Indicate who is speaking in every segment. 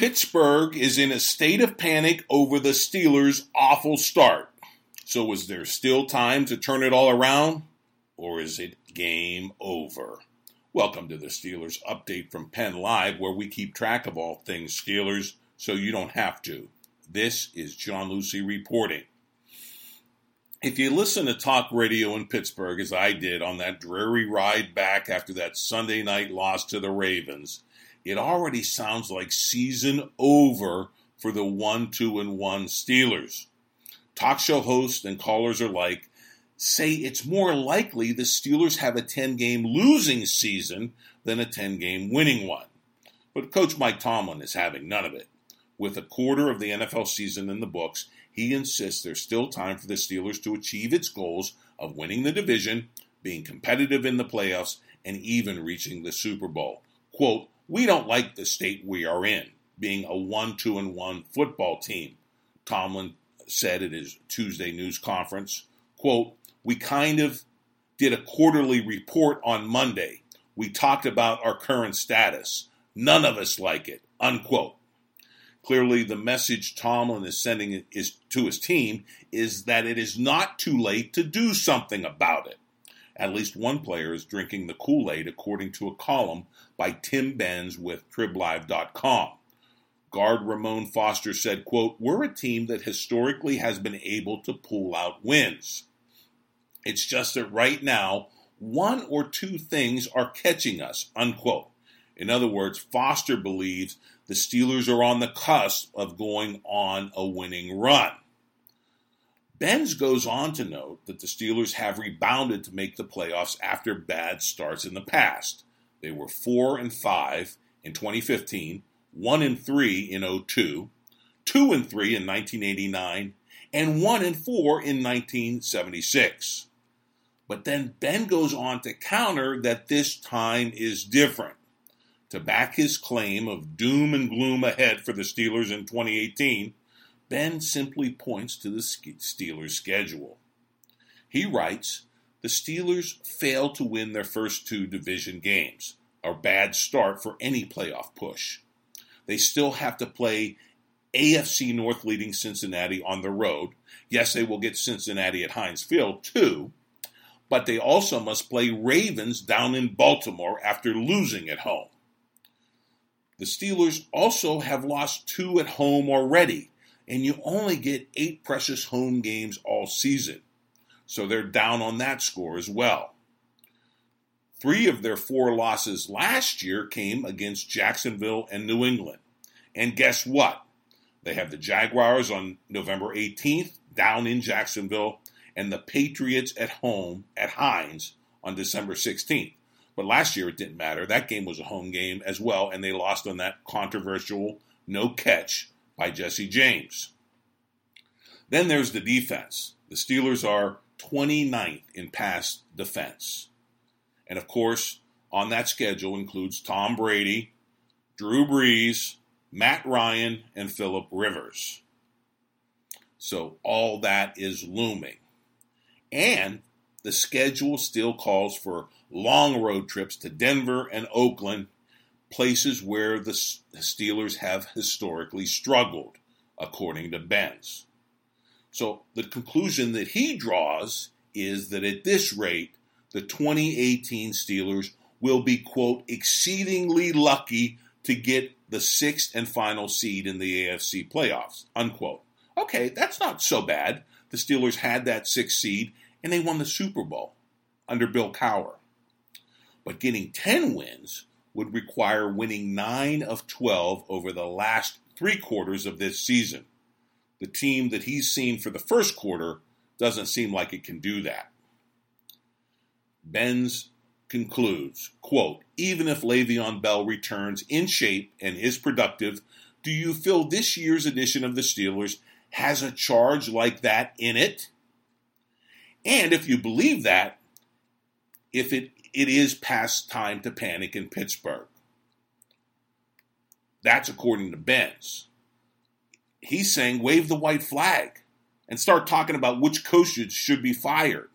Speaker 1: Pittsburgh is in a state of panic over the Steelers' awful start. So, is there still time to turn it all around? Or is it game over? Welcome to the Steelers update from Penn Live, where we keep track of all things Steelers so you don't have to. This is John Lucy reporting. If you listen to talk radio in Pittsburgh, as I did on that dreary ride back after that Sunday night loss to the Ravens, it already sounds like season over for the 1 2 and 1 Steelers. Talk show hosts and callers alike say it's more likely the Steelers have a 10 game losing season than a 10 game winning one. But Coach Mike Tomlin is having none of it. With a quarter of the NFL season in the books, he insists there's still time for the Steelers to achieve its goals of winning the division, being competitive in the playoffs, and even reaching the Super Bowl. Quote, we don't like the state we are in, being a 1 2 and 1 football team, Tomlin said at his Tuesday news conference. Quote, We kind of did a quarterly report on Monday. We talked about our current status. None of us like it. Unquote. Clearly, the message Tomlin is sending is to his team is that it is not too late to do something about it. At least one player is drinking the Kool Aid, according to a column by Tim Benz with TribLive.com. Guard Ramon Foster said, quote, We're a team that historically has been able to pull out wins. It's just that right now, one or two things are catching us, unquote. In other words, Foster believes the Steelers are on the cusp of going on a winning run. Benz goes on to note that the Steelers have rebounded to make the playoffs after bad starts in the past. They were 4 and 5 in 2015, 1 and 3 in 02, 2 and 3 in 1989, and 1 and 4 in 1976. But then Benz goes on to counter that this time is different. To back his claim of doom and gloom ahead for the Steelers in 2018, Benz simply points to the Steelers' schedule. He writes The Steelers failed to win their first two division games, a bad start for any playoff push. They still have to play AFC North leading Cincinnati on the road. Yes, they will get Cincinnati at Heinz Field too, but they also must play Ravens down in Baltimore after losing at home. The Steelers also have lost two at home already and you only get eight precious home games all season. So they're down on that score as well. Three of their four losses last year came against Jacksonville and New England. And guess what? They have the Jaguars on November 18th down in Jacksonville and the Patriots at home at Heinz on December 16th. But last year it didn't matter. That game was a home game as well, and they lost on that controversial no catch by Jesse James. Then there's the defense. The Steelers are 29th in pass defense. And of course, on that schedule includes Tom Brady, Drew Brees, Matt Ryan, and Philip Rivers. So all that is looming. And the schedule still calls for long road trips to Denver and Oakland places where the Steelers have historically struggled, according to Benz. So the conclusion that he draws is that at this rate, the 2018 Steelers will be, quote, exceedingly lucky to get the sixth and final seed in the AFC playoffs, unquote. Okay, that's not so bad. The Steelers had that sixth seed and they won the Super Bowl under Bill Cowher. But getting 10 wins would require winning 9 of 12 over the last three quarters of this season. The team that he's seen for the first quarter doesn't seem like it can do that. Benz concludes, quote, even if Le'Veon Bell returns in shape and is productive, do you feel this year's edition of the Steelers has a charge like that in it? And if you believe that, if it, it is past time to panic in Pittsburgh. That's according to Benz. He's saying wave the white flag and start talking about which coaches should be fired.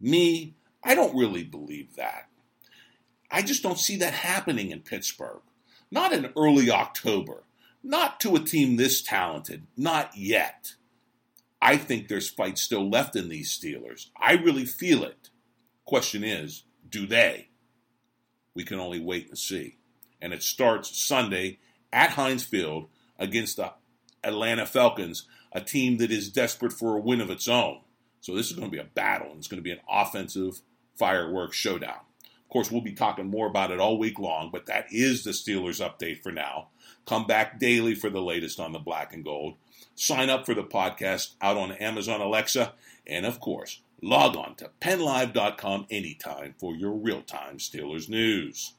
Speaker 1: Me, I don't really believe that. I just don't see that happening in Pittsburgh. Not in early October. Not to a team this talented. Not yet. I think there's fight still left in these Steelers. I really feel it. Question is, do they? We can only wait and see. And it starts Sunday at Heinz Field against the Atlanta Falcons, a team that is desperate for a win of its own. So this is going to be a battle, and it's going to be an offensive fireworks showdown. Of course, we'll be talking more about it all week long, but that is the Steelers update for now. Come back daily for the latest on the black and gold. Sign up for the podcast out on Amazon Alexa, and of course, log on to pennlive.com anytime for your real time Steelers news.